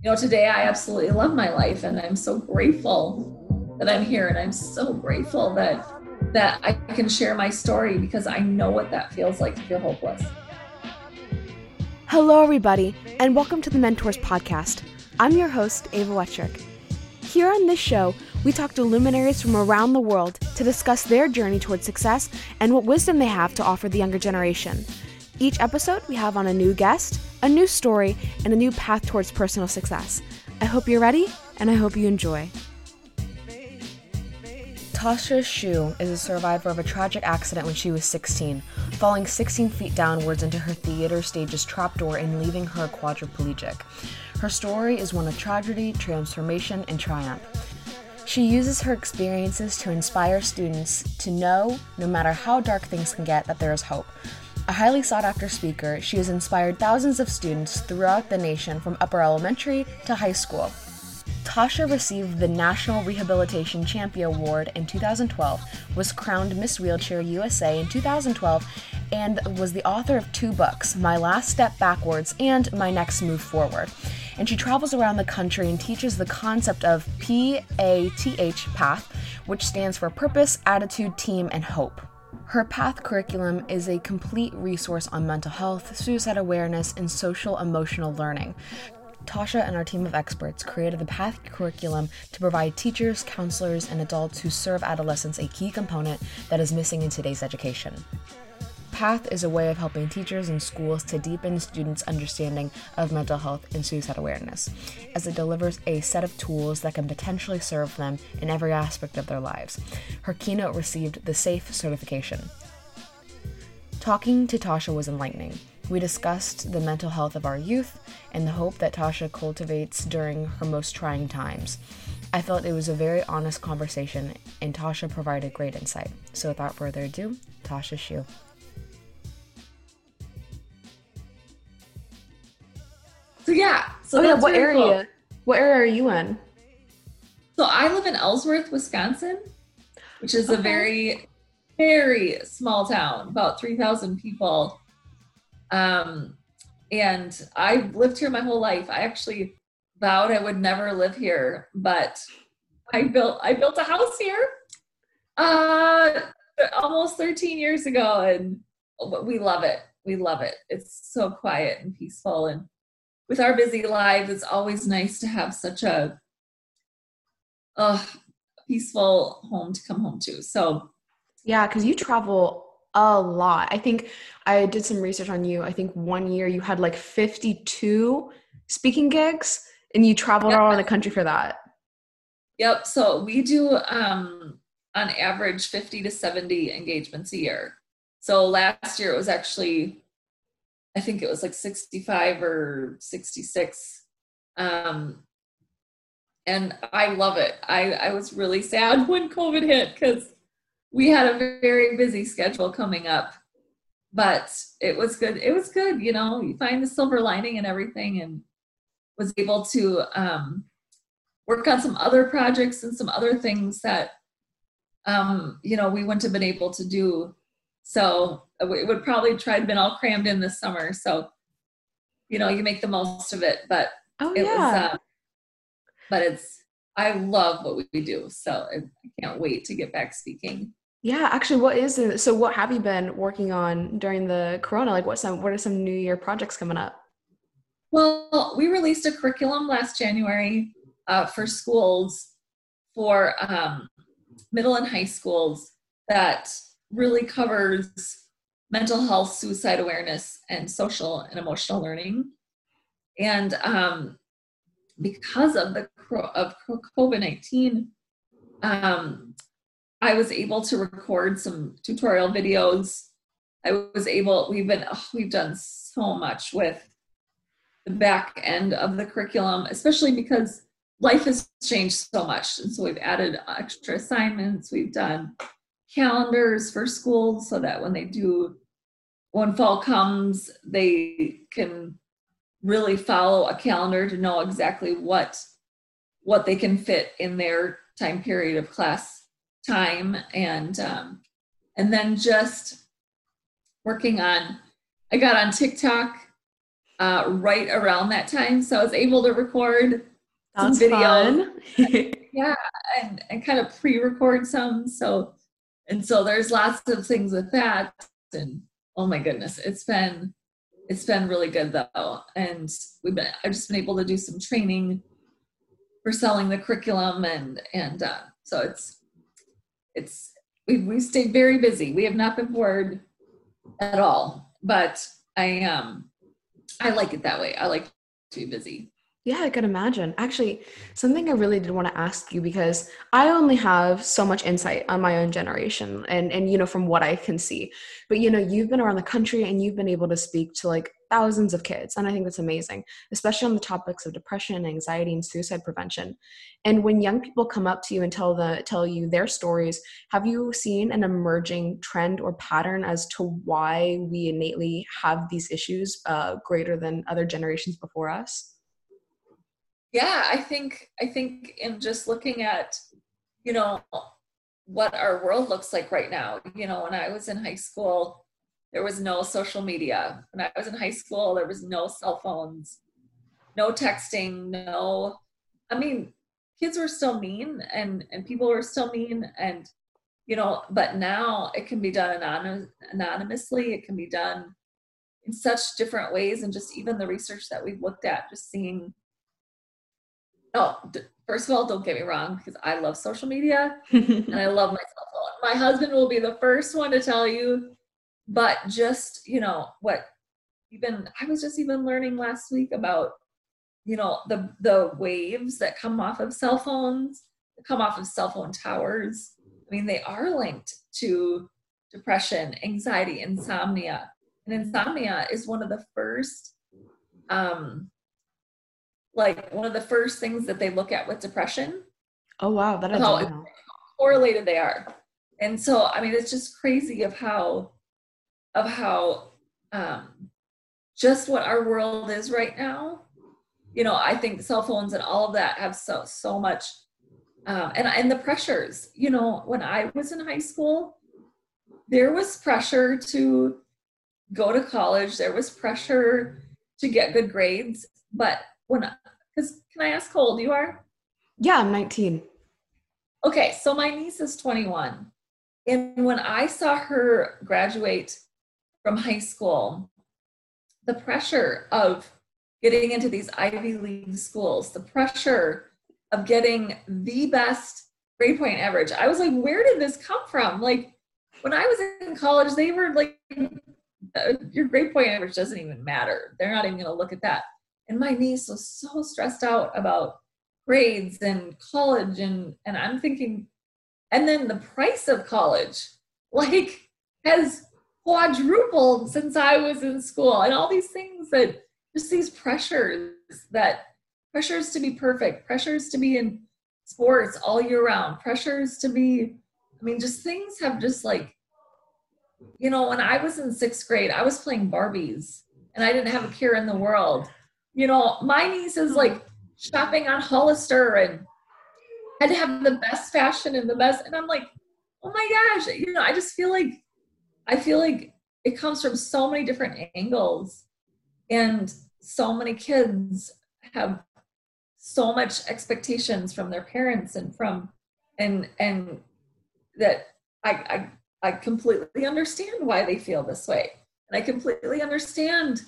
you know, today I absolutely love my life and I'm so grateful that I'm here and I'm so grateful that that I can share my story because I know what that feels like to feel hopeless. Hello, everybody, and welcome to the Mentors Podcast. I'm your host, Ava Wettrick. Here on this show, we talk to luminaries from around the world to discuss their journey towards success and what wisdom they have to offer the younger generation. Each episode, we have on a new guest, a new story, and a new path towards personal success. I hope you're ready, and I hope you enjoy. Tasha Schuh is a survivor of a tragic accident when she was 16, falling 16 feet downwards into her theater stage's trapdoor and leaving her quadriplegic. Her story is one of tragedy, transformation, and triumph. She uses her experiences to inspire students to know, no matter how dark things can get, that there is hope. A highly sought after speaker, she has inspired thousands of students throughout the nation from upper elementary to high school. Tasha received the National Rehabilitation Champion Award in 2012, was crowned Miss Wheelchair USA in 2012, and was the author of two books, My Last Step Backwards and My Next Move Forward. And she travels around the country and teaches the concept of PATH, PATH, which stands for Purpose, Attitude, Team, and Hope. Her PATH curriculum is a complete resource on mental health, suicide awareness, and social emotional learning. Tasha and our team of experts created the PATH curriculum to provide teachers, counselors, and adults who serve adolescents a key component that is missing in today's education. PATH is a way of helping teachers and schools to deepen students' understanding of mental health and suicide awareness, as it delivers a set of tools that can potentially serve them in every aspect of their lives. Her keynote received the SAVE certification. Talking to Tasha was enlightening. We discussed the mental health of our youth and the hope that Tasha cultivates during her most trying times. I felt it was a very honest conversation, and Tasha provided great insight. So, without further ado, Tasha Schuh. So yeah. So oh yeah, what area? Cool. What area are you in? So I live in Ellsworth, Wisconsin, which is okay. a very, very small town, about three thousand people. Um, and I've lived here my whole life. I actually vowed I would never live here, but I built I built a house here uh almost 13 years ago and we love it. We love it. It's so quiet and peaceful and with our busy lives it's always nice to have such a uh peaceful home to come home to. So yeah, cuz you travel a lot. I think I did some research on you. I think one year you had like 52 speaking gigs and you traveled yep. all around the country for that. Yep. So we do um on average 50 to 70 engagements a year. So last year it was actually I think it was like 65 or 66. Um and I love it. I, I was really sad when COVID hit because we had a very busy schedule coming up but it was good it was good you know you find the silver lining and everything and was able to um, work on some other projects and some other things that um, you know we wouldn't have been able to do so it would probably try to been all crammed in this summer so you know you make the most of it but oh, it yeah. was uh, but it's i love what we do so i can't wait to get back speaking yeah, actually, what is it? So, what have you been working on during the Corona? Like, what some what are some New Year projects coming up? Well, we released a curriculum last January uh, for schools, for um, middle and high schools that really covers mental health, suicide awareness, and social and emotional learning. And um, because of the of COVID nineteen, um, I was able to record some tutorial videos. I was able, we've been, oh, we've done so much with the back end of the curriculum, especially because life has changed so much. And so we've added extra assignments, we've done calendars for schools so that when they do, when fall comes, they can really follow a calendar to know exactly what what they can fit in their time period of class time and um, and then just working on i got on tiktok uh, right around that time. So I was able to record That's some video. yeah, and, and kind of pre-record some. So and so there's lots of things with that. And oh my goodness, it's been it's been really good though. And we've been I've just been able to do some training for selling the curriculum and and uh, so it's it's we we stayed very busy. We have not been bored at all, but I um I like it that way. I like to be busy. Yeah, I could imagine. Actually, something I really did want to ask you because I only have so much insight on my own generation and and you know from what I can see. But you know, you've been around the country and you've been able to speak to like thousands of kids and I think that's amazing, especially on the topics of depression, anxiety and suicide prevention. And when young people come up to you and tell the tell you their stories, have you seen an emerging trend or pattern as to why we innately have these issues uh, greater than other generations before us? Yeah i think i think in just looking at you know what our world looks like right now you know when i was in high school there was no social media. When i was in high school there was no cell phones no texting no i mean kids were still mean and and people were still mean and you know but now it can be done anonymous, anonymously. It can be done in such different ways and just even the research that we've looked at just seeing oh, first of all, don't get me wrong, because I love social media and I love my cell phone. My husband will be the first one to tell you, but just, you know, what even I was just even learning last week about, you know, the the waves that come off of cell phones, come off of cell phone towers. I mean, they are linked to depression, anxiety, insomnia. And insomnia is one of the first um, like one of the first things that they look at with depression. Oh wow, that is how correlated they are. And so I mean it's just crazy of how of how um just what our world is right now. You know, I think cell phones and all of that have so so much um and and the pressures. You know, when I was in high school, there was pressure to go to college, there was pressure to get good grades, but when because can I ask how old you are? Yeah, I'm 19. Okay, so my niece is 21. And when I saw her graduate from high school, the pressure of getting into these Ivy League schools, the pressure of getting the best grade point average, I was like, where did this come from? Like, when I was in college, they were like, uh, your grade point average doesn't even matter. They're not even going to look at that and my niece was so stressed out about grades and college and and i'm thinking and then the price of college like has quadrupled since i was in school. And all these things that just these pressures that pressures to be perfect pressures to be in sports all year round pressures to be i mean just things have just like you know when i was in sixth grade i was playing barbies and i didn't have a care in the world you know, my niece is like shopping on Hollister and had to have the best fashion and the best. And I'm like, oh my gosh, you know, I just feel like, I feel like it comes from so many different angles. And so many kids have so much expectations from their parents and from, and, and that I, I, I completely understand why they feel this way. And I completely understand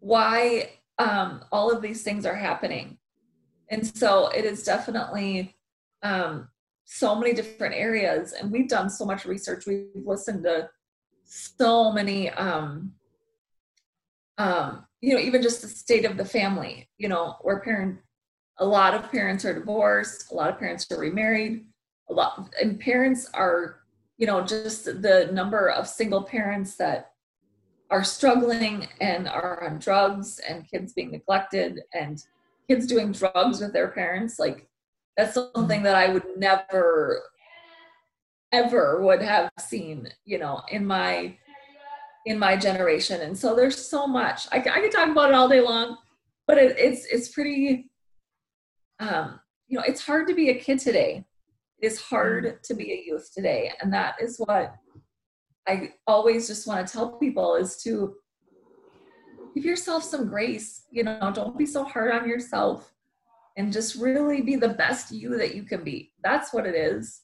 why um, all of these things are happening. And so it is definitely um, so many different areas. And we've done so much research. We've listened to so many, um, um, you know, even just the state of the family, you know, where parent, a lot of parents are divorced, a lot of parents are remarried, a lot, and parents are, you know, just the number of single parents that are struggling and are on drugs and kids being neglected and kids doing drugs with their parents like that's something that i would never ever would have seen you know in my in my generation. And so there's so much. I, I could talk about it all day long but it, it's it's pretty um you know it's hard to be a kid today. It is hard to be a youth today. And that is what I always just want to tell people is to give yourself some grace. You know, don't be so hard on yourself and just really be the best you that you can be. That's what it is.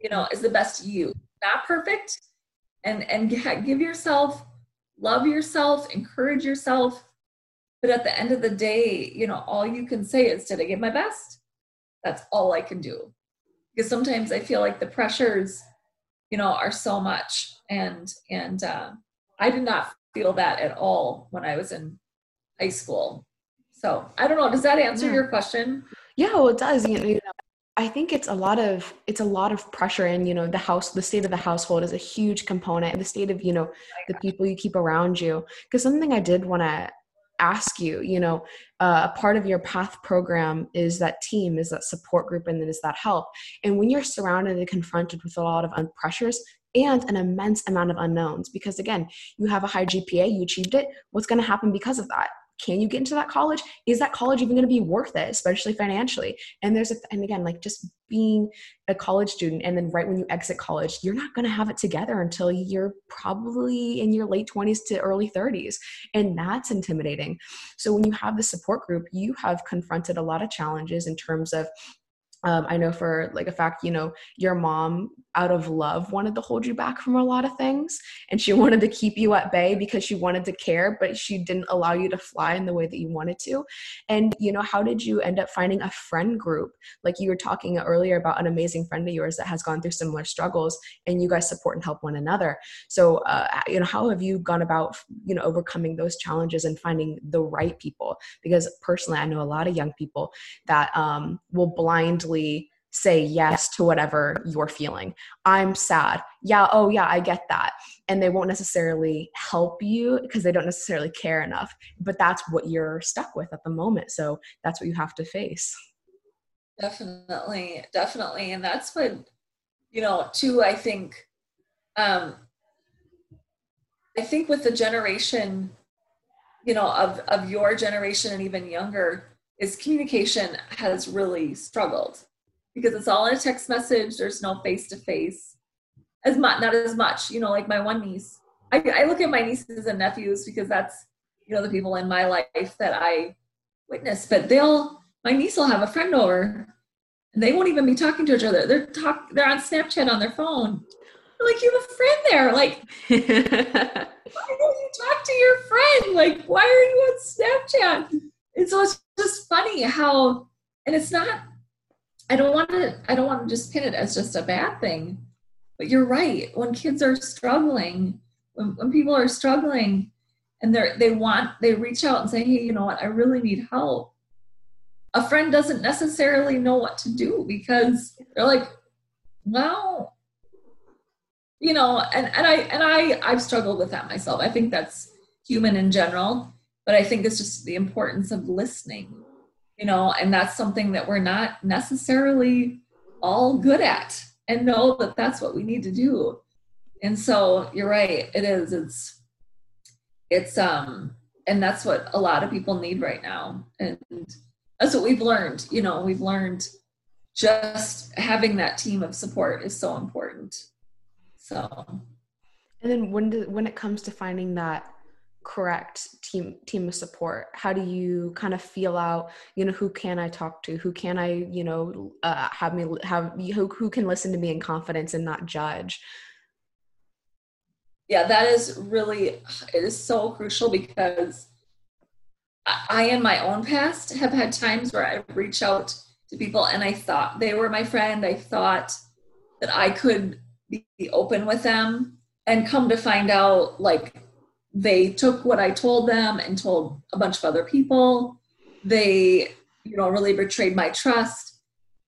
You know, is the best you. Not perfect. And and give yourself love yourself, encourage yourself. But at the end of the day, you know, all you can say is, Did I give my best? That's all I can do. Because sometimes I feel like the pressures, you know, are so much. And and uh, I did not feel that at all when I was in high school. So I don't know. Does that answer yeah. your question? Yeah, well, it does. You know, you know, I think it's a lot of it's a lot of pressure, and you know, the house, the state of the household is a huge component, and the state of you know the people you keep around you. Because something I did want to ask you, you know, uh, a part of your path program is that team, is that support group, and then is that help. And when you're surrounded and confronted with a lot of pressures, and an immense amount of unknowns because again you have a high gpa you achieved it what's going to happen because of that can you get into that college? Is that college even going to be worth it especially financially? And there's a and again like just being a college student and then right when you exit college you're not going to have it together until you're probably in your late 20s to early 30s and that's intimidating. So when you have the support group you have confronted a lot of challenges in terms of um, I know for like a fact, you know, your mom out of love wanted to hold you back from a lot of things and she wanted to keep you at bay because she wanted to care, but she didn't allow you to fly in the way that you wanted to. And, you know, how did you end up finding a friend group? Like you were talking earlier about an amazing friend of yours that has gone through similar struggles and you guys support and help one another. So, uh, you know, how have you gone about, you know, overcoming those challenges and finding the right people? Because personally, I know a lot of young people that um, will blindly say yes to whatever you're feeling. I'm sad. Yeah, oh yeah, I get that. And they won't necessarily help you because they don't necessarily care enough. But that's what you're stuck with at the moment. So that's what you have to face. Definitely, definitely. And that's what, you know, too, I think, um, I think with the generation, you know, of, of your generation and even younger, is communication has really struggled because it's all in a text message. There's no face to face as much, not as much. You know, like my one niece. I, I look at my nieces and nephews because that's you know the people in my life that I witness. But they'll my niece will have a friend over, and they won't even be talking to each other. They're talk they're on Snapchat on their phone. like you have a friend there. Like why don't you talk to your friend? Like why are you on Snapchat? And so it's just funny how, and it's not, I don't want to, I don't want to just pin it as just a bad thing, but you're right. When kids are struggling, when, when people are struggling and they're, they want, they reach out and say, hey, you know what, I really need help. A friend doesn't necessarily know what to do because they're like, well, you know, and, and I, and I, I've struggled with that myself. I think that's human in general but i think it's just the importance of listening you know and that's something that we're not necessarily all good at and know that that's what we need to do. And so you're right it is it's it's um and that's what a lot of people need right now. And that's what we've learned you know we've learned just having that team of support is so important. So. And then when do, when it comes to finding that correct team team of support? How do you kind of feel out you know who can i talk to? Who can i you know uh, have me have who, who can listen to me in confidence and not judge? Yeah that is really it is so crucial because i in my own past have had times where i reach out to people and i thought they were my friend. I thought that i could be open with them and come to find out like they took what I told them and told a bunch of other people. They, you know, really betrayed my trust.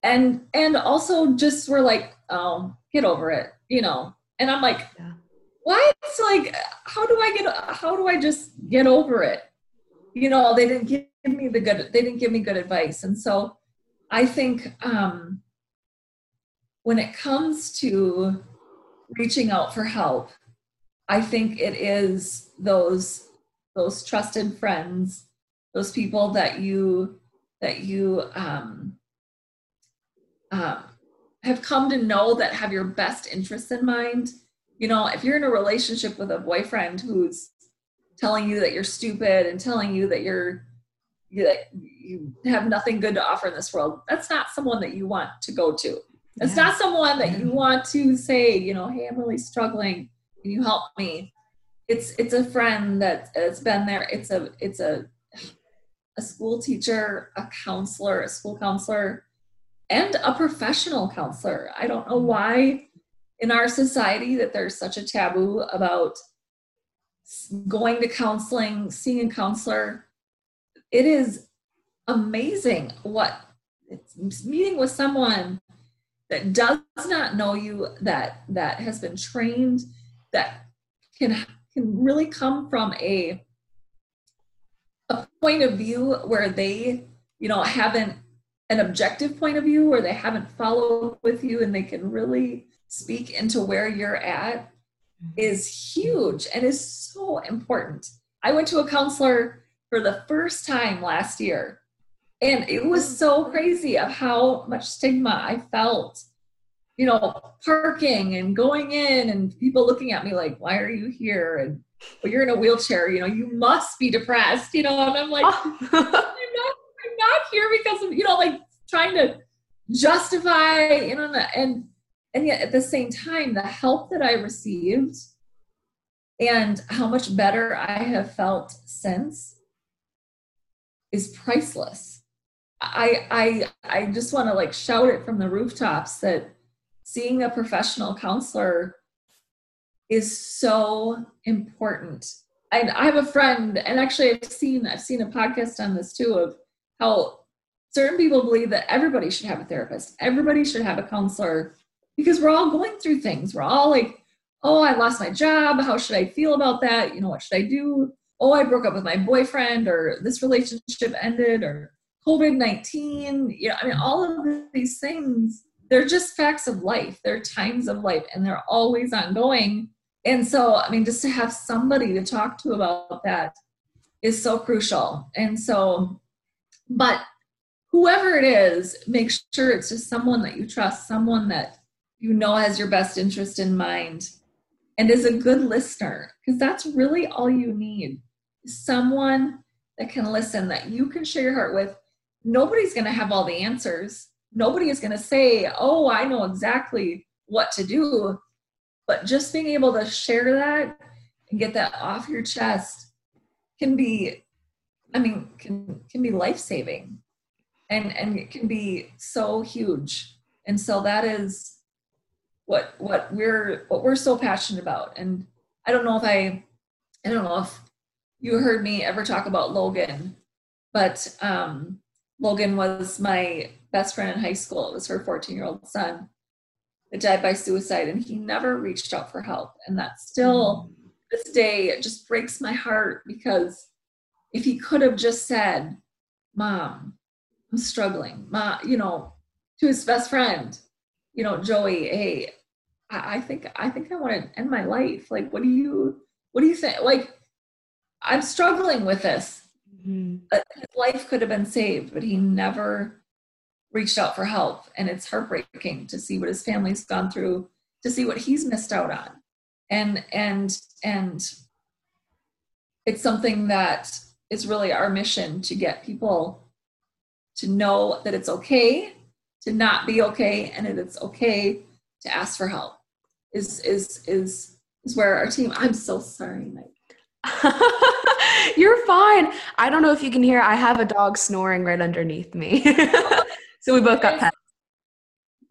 And and also just were like, oh, get over it, you know. And I'm like, yeah. what? Like, how do I get how do I just get over it? You know, they didn't give me the good they didn't give me good advice. And so I think um when it comes to reaching out for help, I think it is those those trusted friends, those people that you that you um, um, have come to know that have your best interests in mind. You know, if you're in a relationship with a boyfriend who's telling you that you're stupid and telling you that you're you, that you have nothing good to offer in this world. That's not someone that you want to go to. It's yeah. not someone that you want to say, you know, hey, I'm really struggling. Can you help me? It's it's a friend that has been there. It's a it's a a school teacher, a counselor, a school counselor, and a professional counselor. I don't know why in our society that there's such a taboo about going to counseling, seeing a counselor. It is amazing what it's meeting with someone that does not know you that that has been trained that can can really come from a a point of view where they you know haven't an objective point of view where they haven't followed with you and they can really speak into where you're at mm-hmm. is huge and is so important. I went to a counselor for the first time last year and it was oh, so crazy of how much stigma I felt you know parking and going in and people looking at me like why are you here and well, you're in a wheelchair you know you must be depressed you know and i'm like oh. I'm, not, I'm not here because of you know like trying to justify you know and and yet at the same time the help that i received and how much better i have felt since is priceless i i i just want to like shout it from the rooftops that seeing a professional counselor is so important and i have a friend and actually i've seen i've seen a podcast on this too of how certain people believe that everybody should have a therapist everybody should have a counselor because we're all going through things. We're all like, oh, I lost my job. How should I feel about that? You know, what should I do? Oh, I broke up with my boyfriend, or this relationship ended, or COVID 19. You know, I mean, all of these things, they're just facts of life. They're times of life, and they're always ongoing. And so, I mean, just to have somebody to talk to about that is so crucial. And so, but whoever it is, make sure it's just someone that you trust, someone that you know has your best interest in mind and is a good listener because that's really all you need someone that can listen that you can share your heart with nobody's going to have all the answers nobody is going to say oh i know exactly what to do. But just being able to share that and get that off your chest can be i mean can can be life saving and and it can be so huge. And so that is what what we're what we're so passionate about. And i don't know if i i don't know if you heard me ever talk about logan but um logan was my best friend in high school it was her 14 year old son that died by suicide and he never reached out for help and that still mm. this day it just breaks my heart because if he could have just said mom i'm struggling ma you know to his best friend you know, Joey, hey, I, I think I think I want to end my life. Like, what do you what do you think? Like, I'm struggling with this. Mm-hmm. His life could have been saved, but he never reached out for help. And it's heartbreaking to see what his family's gone through, to see what he's missed out on. And and and it's something that is really our mission to get people to know that it's okay to not be okay and that it's okay to ask for help is is is is where our team i'm so sorry mike you're fine i don't know if you can hear i have a dog snoring right underneath me so we both got pets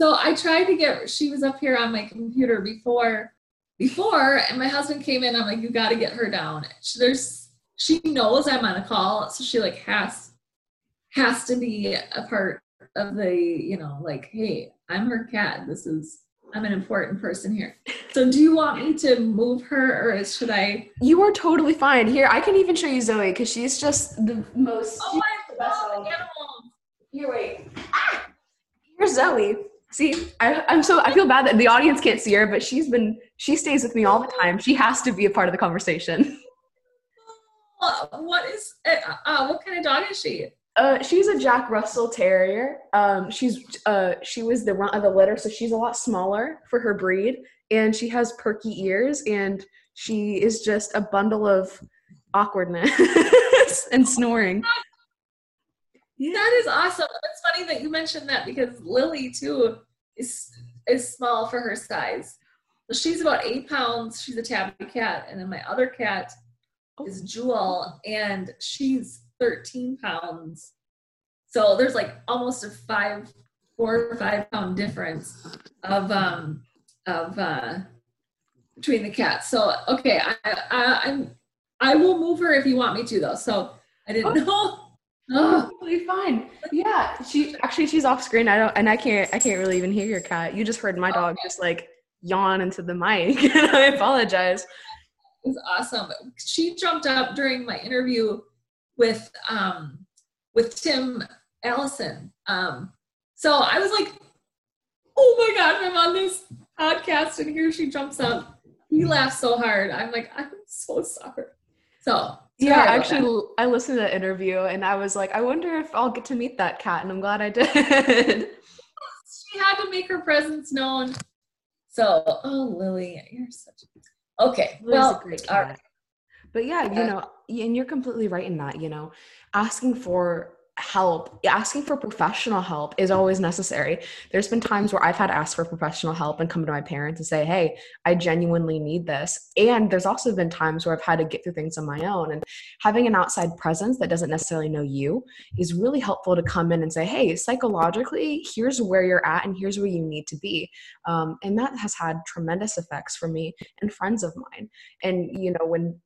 so i tried to get she was up here on my computer before before and my husband came in i'm like you got to get her down there's she knows i'm on a call so she like has has to be a part of the, you know, like, hey, I'm her cat. This is I'm an important person here. So do you want me to move her or should I? You are totally fine. Here, I can even show you Zoe because she's just the most. Oh, I love animals. Here, wait. Ah! Here's Zoe. See, I, I'm so I feel bad that the audience can't see her, but she's been she stays with me all the time. She has to be a part of the conversation. what is uh, uh, what kind of dog is she? Uh, she's a Jack Russell Terrier. Um, she's uh, she was the runt of the litter, so she's a lot smaller for her breed, and she has perky ears, and she is just a bundle of awkwardness and snoring. Yeah. That is awesome. It's funny that you mentioned that because Lily too is is small for her size. She's about eight pounds. She's a tabby cat, and then my other cat is Jewel, and she's 13 pounds. So there's like almost a five, four or five pound difference of um of uh between the cats. So okay, I, I I'm I will move her if you want me to though. So I didn't oh. know. Oh, totally fine. Yeah, she actually she's off screen. I don't, and I can't, I can't really even hear your cat. You just heard my dog okay. just like yawn into the mic, and I apologize. It was awesome. She jumped up during my interview with um with Tim Allison. Um, so I was like, oh my god, I'm on this podcast, and here she jumps up. He laughed so hard. I'm like, I'm so sorry. So yeah, actually, that. I listened to the interview and I was like, I wonder if I'll get to meet that cat, and I'm glad I did. she had to make her presence known. So, oh, Lily, you're such. A... Okay, Lily's well, a great cat. But yeah, you uh, know, and you're completely right in that. You know, asking for help. Asking for professional help is always necessary. There's been times where i've had to ask for professional help and come to my parents and say hey i genuinely need this. And there's also been times where i've had to get through things on my own and having an outside presence that doesn't necessarily know you is really helpful to come in and say hey psychologically here's where you're at and here's where you need to be. Um, and that has had tremendous effects for me and friends of mine. And you know when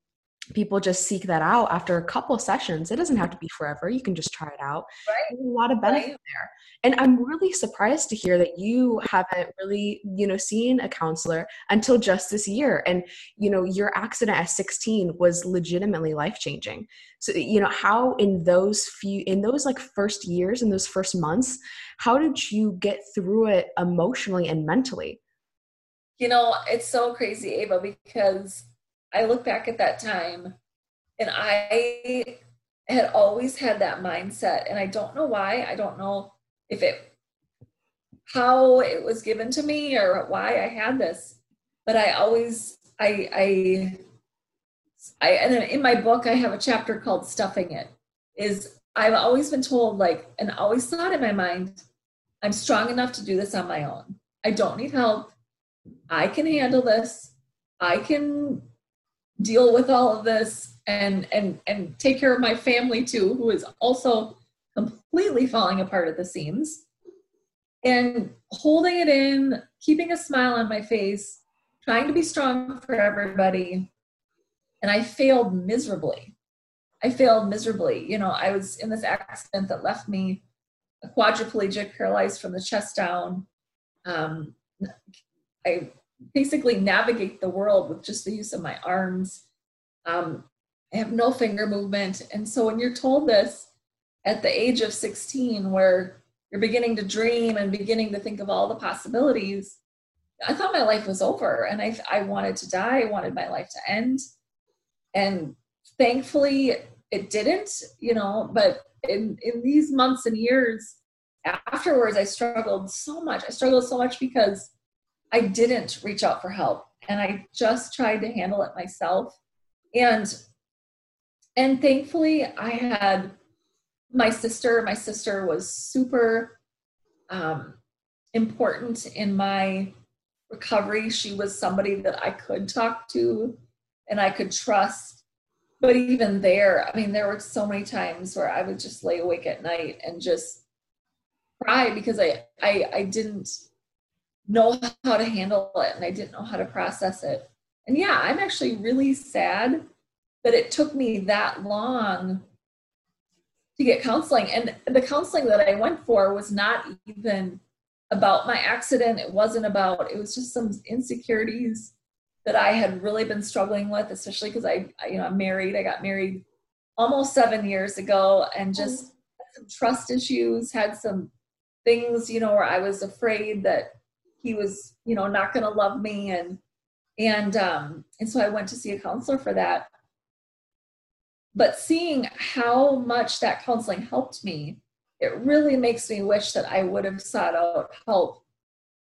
people just seek that out after a couple sessions. It doesn't have to be forever. You can just try it out. Right. There's a lot of benefit right. there. And I'm really surprised to hear that you haven't really, you know, seen a counselor until just this year. And, you know, your accident at 16 was legitimately life changing. So, you know, how in those few, in those like first years, in those first months, how did you get through it emotionally and mentally? You know, it's so crazy, Ava, because I look back at that time and I had always had that mindset and I don't know why. I don't know if it how it was given to me or why I had this, but I always I I I and in my book I have a chapter called stuffing it is I've always been told like and always thought in my mind I'm strong enough to do this on my own. I don't need help. I can handle this. I can deal with all of this and and and take care of my family too who is also completely falling apart at the seams. And holding it in keeping a smile on my face trying to be strong for everybody. And i failed miserably. I failed miserably. You know i was in this accident that left me a quadriplegic paralyzed from the chest down. Um, i basically navigate the world with just the use of my arms. Um, I have no finger movement. And so when you're told this at the age of 16, where you're beginning to dream and beginning to think of all the possibilities, I thought my life was over and I, I wanted to die. I wanted my life to end. And thankfully, it didn't, you know, but in, in these months and years afterwards, I struggled so much. I struggled so much because I didn't reach out for help and I just tried to handle it myself. And and thankfully I had my sister, my sister was super um, important in my recovery. She was somebody that I could talk to and I could trust. But even there, I mean, there were so many times where I would just lay awake at night and just cry because I I, I didn't know how to handle it and I didn't know how to process it. And yeah, I'm actually really sad that it took me that long to get counseling. And the counseling that I went for was not even about my accident. It wasn't about, it was just some insecurities that I had really been struggling with, especially because I, you know, I'm married. I got married almost seven years ago and mm-hmm. just some trust issues, had some things, you know, where I was afraid that he was you know not going to love me and and um and so i went to see a counselor for that but seeing how much that counseling helped me it really makes me wish that i would have sought out help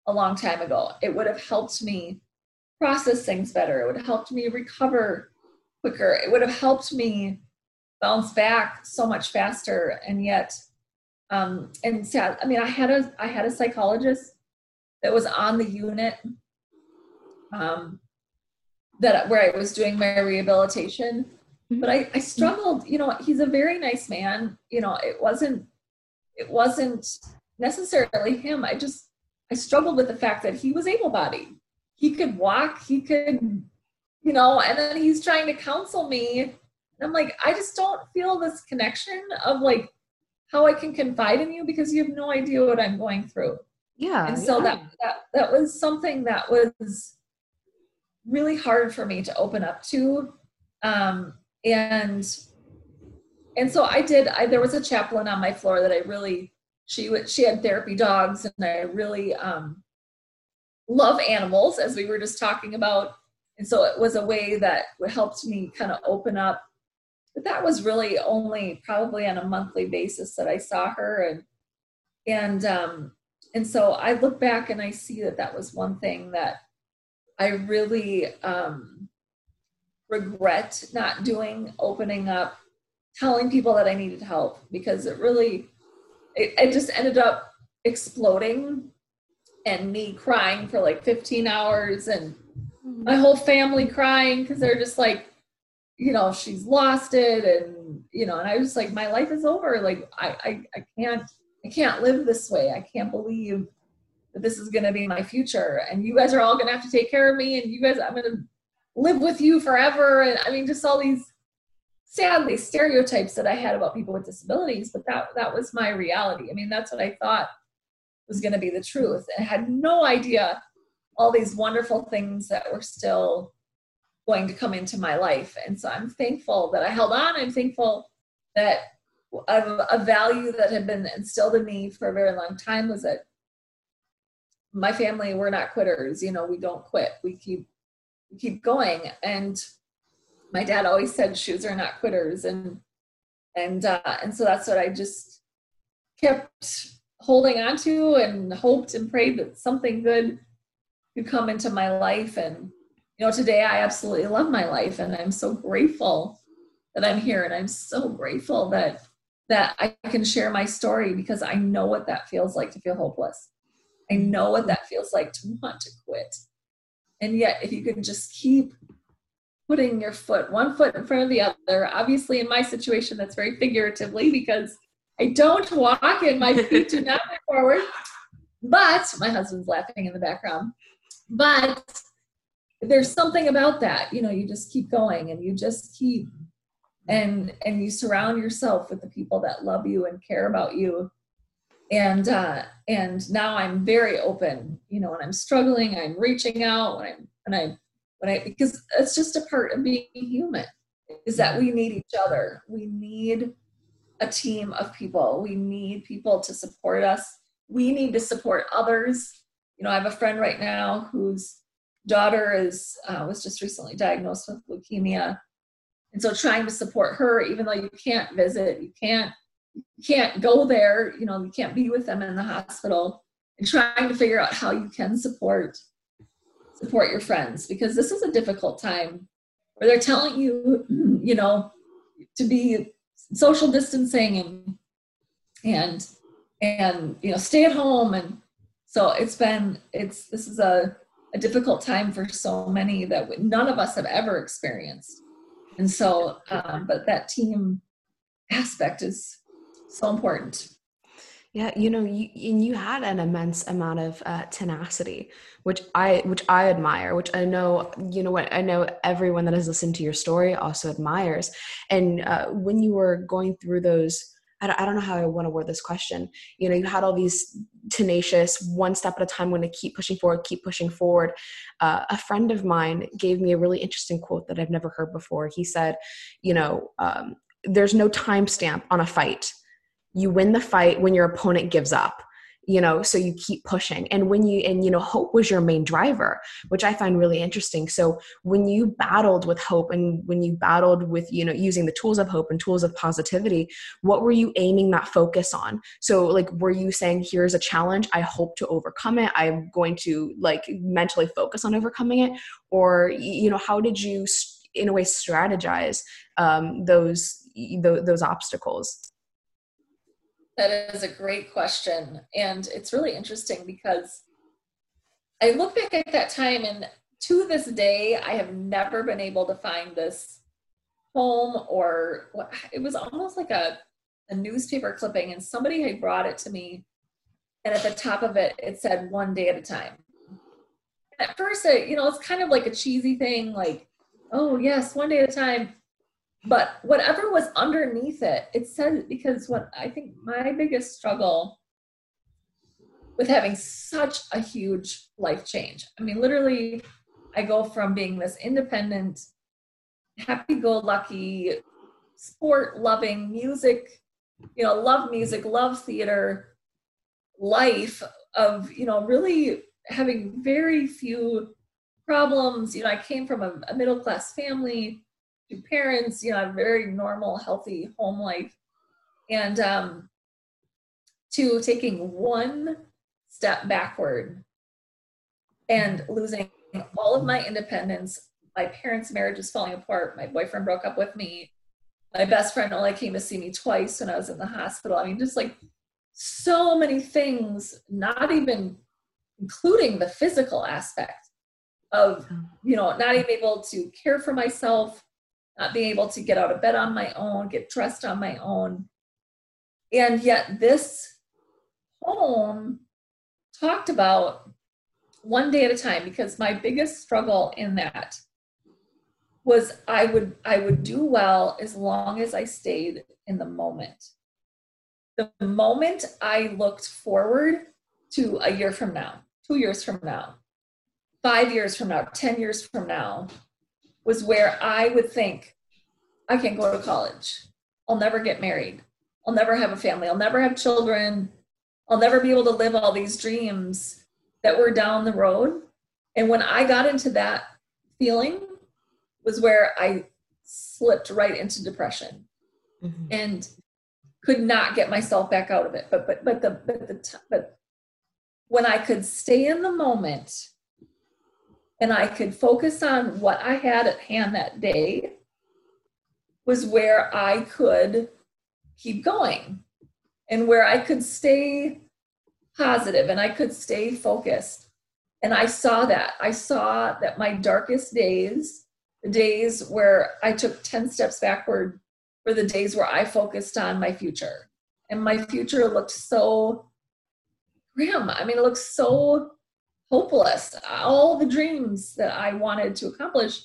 a long time ago it would have helped me process things better it would have helped me recover quicker. It would have helped me bounce back so much faster. And yet, um, and sad, I mean, I had a I had a psychologist that was on the unit um, that where I was doing my rehabilitation. Mm-hmm. But I, I struggled, you know, he's a very nice man. You know, it wasn't it wasn't necessarily him. I just I struggled with the fact that he was able bodied. He could walk, he could, you know, and then he's trying to counsel me. And I'm like, I just don't feel this connection of like how I can confide in you because you have no idea what I'm going through. Yeah. And so yeah. that that that was something that was really hard for me to open up to. Um and and so I did I there was a chaplain on my floor that I really she would she had therapy dogs and I really um love animals as we were just talking about and so it was a way that helped me kind of open up but that was really only probably on a monthly basis that I saw her and and um and so I look back and I see that that was one thing that I really um regret not doing opening up telling people that I needed help because it really it, it just ended up exploding and me crying for like 15 hours and mm-hmm. my whole family crying because they're just like you know she's lost it and you know and i was like my life is over like i i, I can't i can't live this way. I can't believe that this is going to be my future. And you guys are all going to have to take care of me and you guys i'm going to live with you forever. And i mean just all these sadly stereotypes that i had about people with disabilities but that that was my reality. I mean that's what i thought was going to be the truth. And I had no idea all these wonderful things that were still going to come into my life. And so I'm thankful that I held on. I'm thankful that a, a value that had been instilled in me for a very long time was that my family we're not quitters you know we don't quit we keep we keep going and my dad always said Schuhs are not quitters and and uh, and so that's what i just kept holding on to and hoped and prayed that something good could come into my life. And, you know, today I absolutely love my life and I'm so grateful that I'm here. And I'm so grateful that that I can share my story because I know what that feels like to feel hopeless. I know what that feels like to want to quit. And yet, if you can just keep putting your foot one foot in front of the other, obviously in my situation, that's very figuratively because I don't walk and my feet do not move forward. But my husband's laughing in the background. But there's something about that, you know, you just keep going and you just keep and and you surround yourself with the people that love you and care about you. And uh and now I'm very open, you know, when I'm struggling, I'm reaching out when I'm when I when I because it's just a part of being human is that we need each other. We need a team of people. We need people to support us. We need to support others. You know, I have a friend right now whose daughter is uh, was just recently diagnosed with leukemia, and so trying to support her, even though you can't visit, you can't you can't go there. You know, you can't be with them in the hospital, and trying to figure out how you can support support your friends because this is a difficult time where they're telling you, you know, to be social distancing and and and you know stay at home and so it's been it's this is a, a difficult time for so many that none of us have ever experienced and so um, but that team aspect is so important yeah, you know, you, and you had an immense amount of uh, tenacity, which I which I admire. Which I know, you know, what I know everyone that has listened to your story also admires. And uh, when you were going through those, I don't, I don't know how I want to word this question. You know, you had all these tenacious, one step at a time, going to keep pushing forward, keep pushing forward. Uh, a friend of mine gave me a really interesting quote that I've never heard before. He said, you know, um, there's no timestamp on a fight you win the fight when your opponent gives up you know so you keep pushing. And when you and you know hope was your main driver which i find really interesting. So when you battled with hope and when you battled with you know using the tools of hope and tools of positivity what were you aiming that focus on? So like were you saying here's a challenge. I hope to overcome it. I'm going to like mentally focus on overcoming it. Or you know how did you in a way strategize um, those those obstacles that is a great question and it's really interesting because i look back at that time and to this day i have never been able to find this home or it was almost like a, a newspaper clipping and somebody had brought it to me and at the top of it it said one day at a time. At first it, you know it's kind of like a cheesy thing like oh yes one day at a time but whatever was underneath it it said because what i think my biggest struggle with having such a huge life change. I mean literally i go from being this independent happy-go-lucky sport loving music you know love music love theater life of you know really having very few problems. You know i came from a, a middle class family two parents you know a very normal healthy home life and um to taking one step backward and losing all of my independence my parents' marriage is falling apart. My boyfriend broke up with me. My best friend only came to see me twice when I was in the hospital. I mean, just like so many things, not even including the physical aspect of, you know, not even able to care for myself, not being able to get out of bed on my own, get dressed on my own. And yet, this home talked about one day at a time because my biggest struggle in that was I would I would do well as long as I stayed in the moment. The moment I looked forward to a year from now, two years from now, five years from now, 10 years from now, was where I would think, I can't go to college. I'll never get married. I'll never have a family. I'll never have children. I'll never be able to live all these dreams that were down the road. And when I got into that feeling, was where I slipped right into depression mm-hmm. and could not get myself back out of it. But but but the but the but when I could stay in the moment and I could focus on what I had at hand that day was where I could keep going and where I could stay positive and I could stay focused. And I saw that. I saw that my darkest days the days where I took 10 steps backward were the days where I focused on my future. And my future looked so grim. I mean, it looked so hopeless. All the dreams that I wanted to accomplish,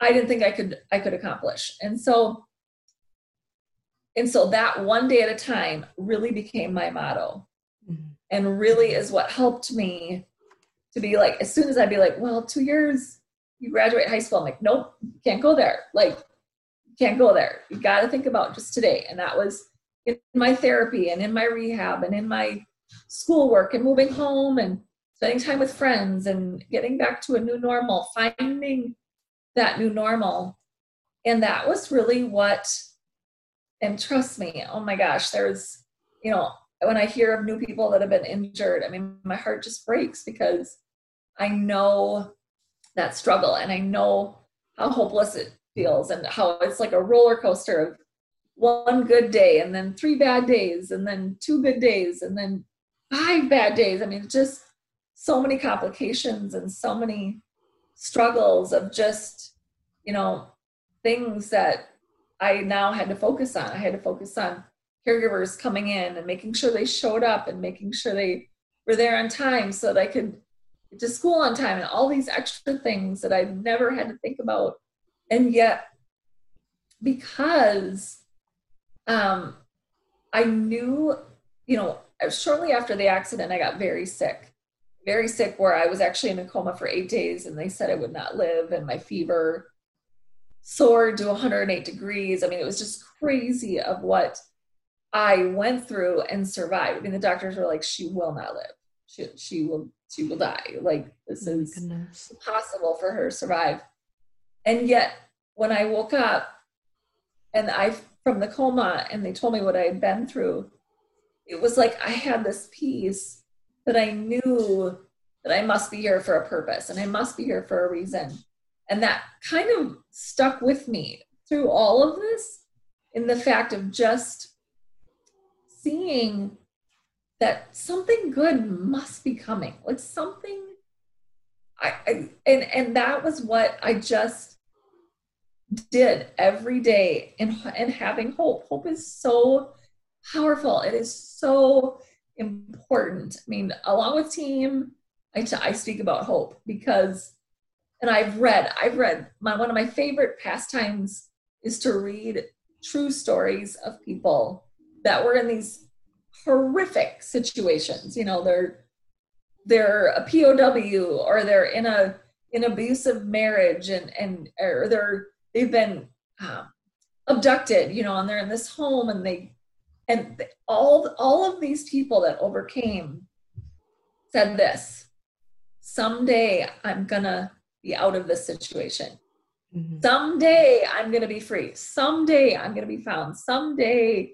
I didn't think I could I could accomplish. And so and so that one day at a time really became my motto. Mm-hmm. And really is what helped me to be like, as soon as I'd be like, well, two years, you graduate high school. I'm like, nope, can't go there. Like, can't go there. You got to think about just today. And that was in my therapy and in my rehab and in my schoolwork and moving home and spending time with friends and getting back to a new normal, finding that new normal. And that was really what, and trust me, oh my gosh, there's, you know, when I hear of new people that have been injured, I mean, my heart just breaks because I know that struggle and i know how hopeless it feels and how it's like a roller coaster of one good day and then three bad days and then two good days and then five bad days i mean just so many complications and so many struggles of just you know things that i now had to focus on i had to focus on caregivers coming in and making sure they showed up and making sure they were there on time so that i could to school on time and all these extra things that I've never had to think about. And yet, because um, I knew, you know, shortly after the accident, I got very sick, very sick, where I was actually in a coma for eight days and they said I would not live, and my fever soared to 108 degrees. I mean, it was just crazy of what I went through and survived. I mean, the doctors were like, she will not live. She, she will she will die. Like this oh is goodness. impossible for her to survive. And yet, when I woke up and I from the coma and they told me what I had been through, it was like I had this peace that I knew that I must be here for a purpose and I must be here for a reason. And that kind of stuck with me through all of this in the fact of just seeing that something good must be coming. Like something I, I and and that was what I just did every day and and having hope. Hope is so powerful. It is so important. I mean, along with team, I, t- I speak about hope because, and I've read, I've read my, one of my favorite pastimes is to read true stories of people that were in these horrific situations. You know, they're, they're a POW or they're in a, an abusive marriage and, and, or they're, they've been um, abducted, you know, and they're in this home and they, and all, all of these people that overcame said this someday I'm gonna be out of this situation. Mm-hmm. Someday I'm gonna be free. Someday I'm gonna be found. Someday,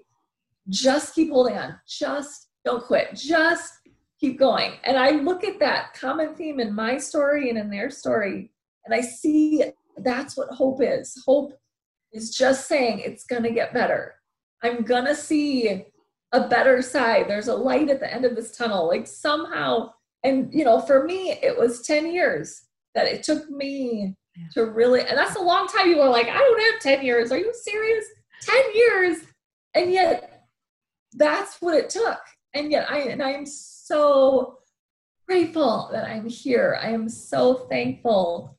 just keep holding on. Just don't quit. Just keep going. And I look at that common theme in my story and in their story, and I see that's what hope is. Hope is just saying it's gonna get better. I'm gonna see a better side. There's a light at the end of this tunnel. Like somehow and you know for me it was 10 years that it took me yeah. to really and that's a long time. You were like i don't have 10 years. Are you serious? 10 years? And yet that's what it took. And yet i and i'm so grateful that i'm here. I am so thankful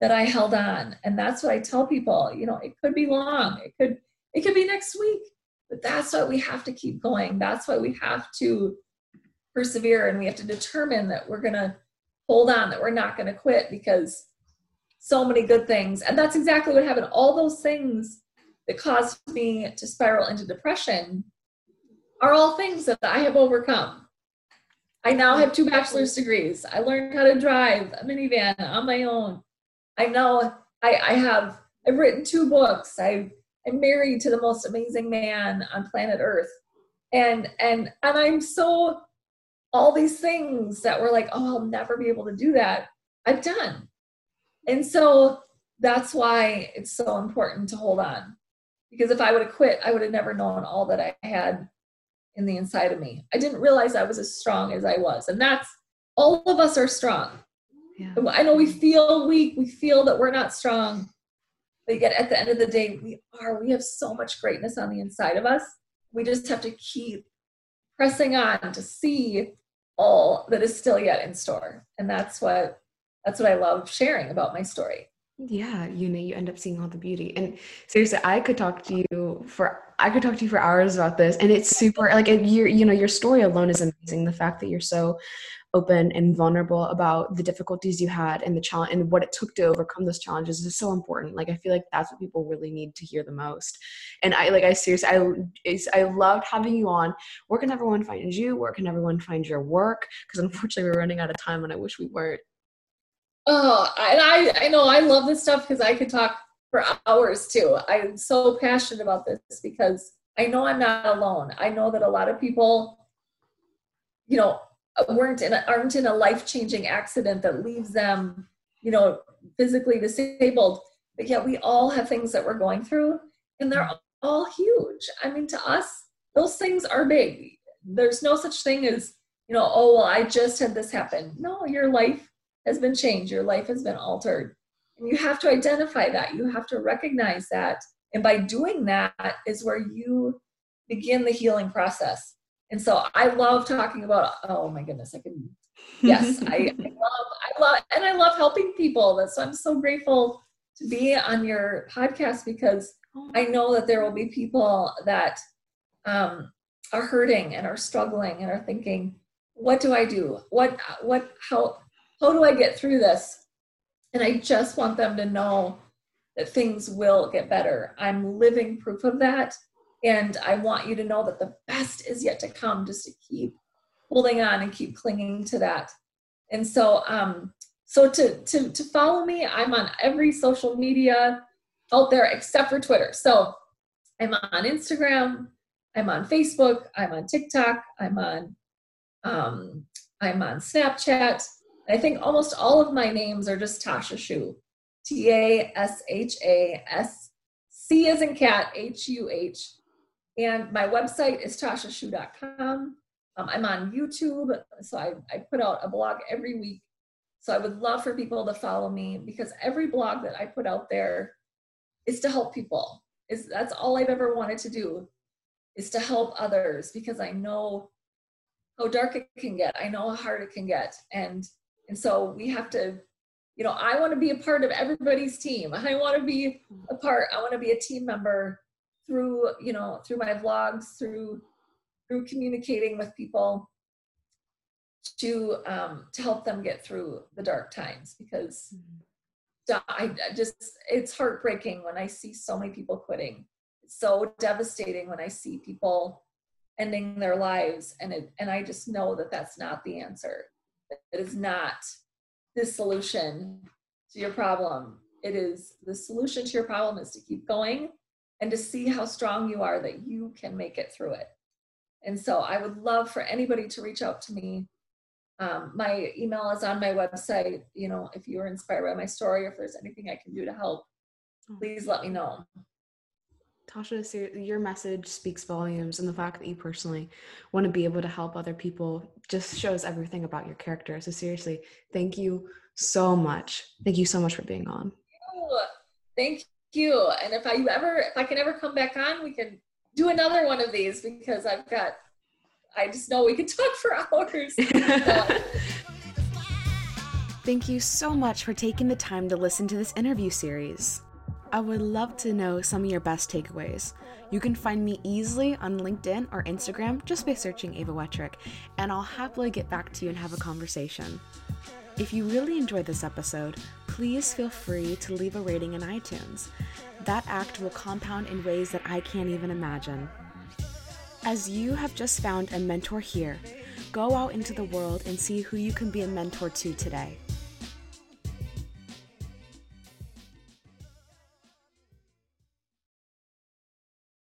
that i held on. And that's what i tell people. You know it could be long. It could it could be next week but that's why we have to keep going that's why we have to persevere and we have to determine that we're going to hold on, that we're not going to quit because so many good things. And that's exactly what happened. All those things that caused me to spiral into depression are all things that I have overcome. I now have two bachelor's degrees. I learned how to drive a minivan on my own. I know I, I have I've written two books. I I'm married to the most amazing man on planet Earth. And and and I'm so all these things that were like, oh, I'll never be able to do that, I've done. And so that's why it's so important to hold on. Because if I would have quit, I would have never known all that I had in the inside of me. I didn't realize I was as strong as I was. And that's all of us are strong. Yeah. I know we feel weak, we feel that we're not strong. But yet at the end of the day, we are. We have so much greatness on the inside of us. We just have to keep pressing on to see all that is still yet in store and that's what that's what i love sharing about my story yeah you know you end up seeing all the beauty and seriously i could talk to you for i could talk to you for hours about this and it's super like your you know your story alone is amazing the fact that you're so open and vulnerable about the difficulties you had and the challenge and what it took to overcome those challenges is so important. Like i feel like that's what people really need to hear the most. And i like i seriously i i loved having you on. Where can everyone find you? Where can everyone find your work? Because unfortunately we're running out of time and i wish we weren't. Oh and i i know i love this stuff because i could talk for hours too. I'm so passionate about this because i know i'm not alone. I know that a lot of people you know weren't in a, aren't in a life changing accident that leaves them, you know, physically disabled. But yet we all have things that we're going through, and they're all huge. I mean, to us, those things are big. There's no such thing as, you know, oh, well, I just had this happen. No, your life has been changed, your life has been altered. And you have to identify that, you have to recognize that. And by doing that is where you begin the healing process. And so I love talking about, oh my goodness, I can, yes, I, I, love, I love, and I love helping people. That's so I'm so grateful to be on your podcast because I know that there will be people that um, are hurting and are struggling and are thinking, what do I do? What, what, how, how do I get through this? And I just want them to know that things will get better. I'm living proof of that. And I want you to know that the best is yet to come, just to keep holding on and keep clinging to that. And so, um, so to, to, to follow me, I'm on every social media out there except for Twitter. So I'm on Instagram, I'm on Facebook, I'm on TikTok, I'm on, um, I'm on Snapchat. I think almost all of my names are just Tasha Schuh. T A S H A S C as in cat, H U H. And my website is tashaschuh.com. Um, I'm on YouTube, so I, I put out a blog every week. So I would love for people to follow me because every blog that I put out there is to help people. Is that's all I've ever wanted to do is to help others because I know how dark it can get. I know how hard it can get. And and so we have to, you know, I want to be a part of everybody's team. I want to be a part, I want to be a team member through, you know, through my vlogs, through through communicating with people to um to help them get through the dark times because I just it's heartbreaking when I see so many people quitting. It's so devastating when I see people ending their lives and it and I just know that that's not the answer. It is not the solution to your problem. It is the solution to your problem is to keep going and to see how strong you are that you can make it through it. And so I would love for anybody to reach out to me. Um, my email is on my website. You know, if you were inspired by my story, or if there's anything I can do to help, oh. please let me know. Tasha, your message speaks volumes, and the fact that you personally want to be able to help other people just shows everything about your character. So, seriously, thank you so much. Thank you so much for being on. Thank you. And if I ever, if I can ever come back on, we can do another one of these because I've got. I just know we could talk for hours. Thank you so much for taking the time to listen to this interview series. I would love to know some of your best takeaways. You can find me easily on LinkedIn or Instagram just by searching Ava Wetrick, and I'll happily get back to you and have a conversation. If you really enjoyed this episode, please feel free to leave a rating in iTunes. That act will compound in ways that I can't even imagine. As you have just found a mentor here, go out into the world and see who you can be a mentor to today.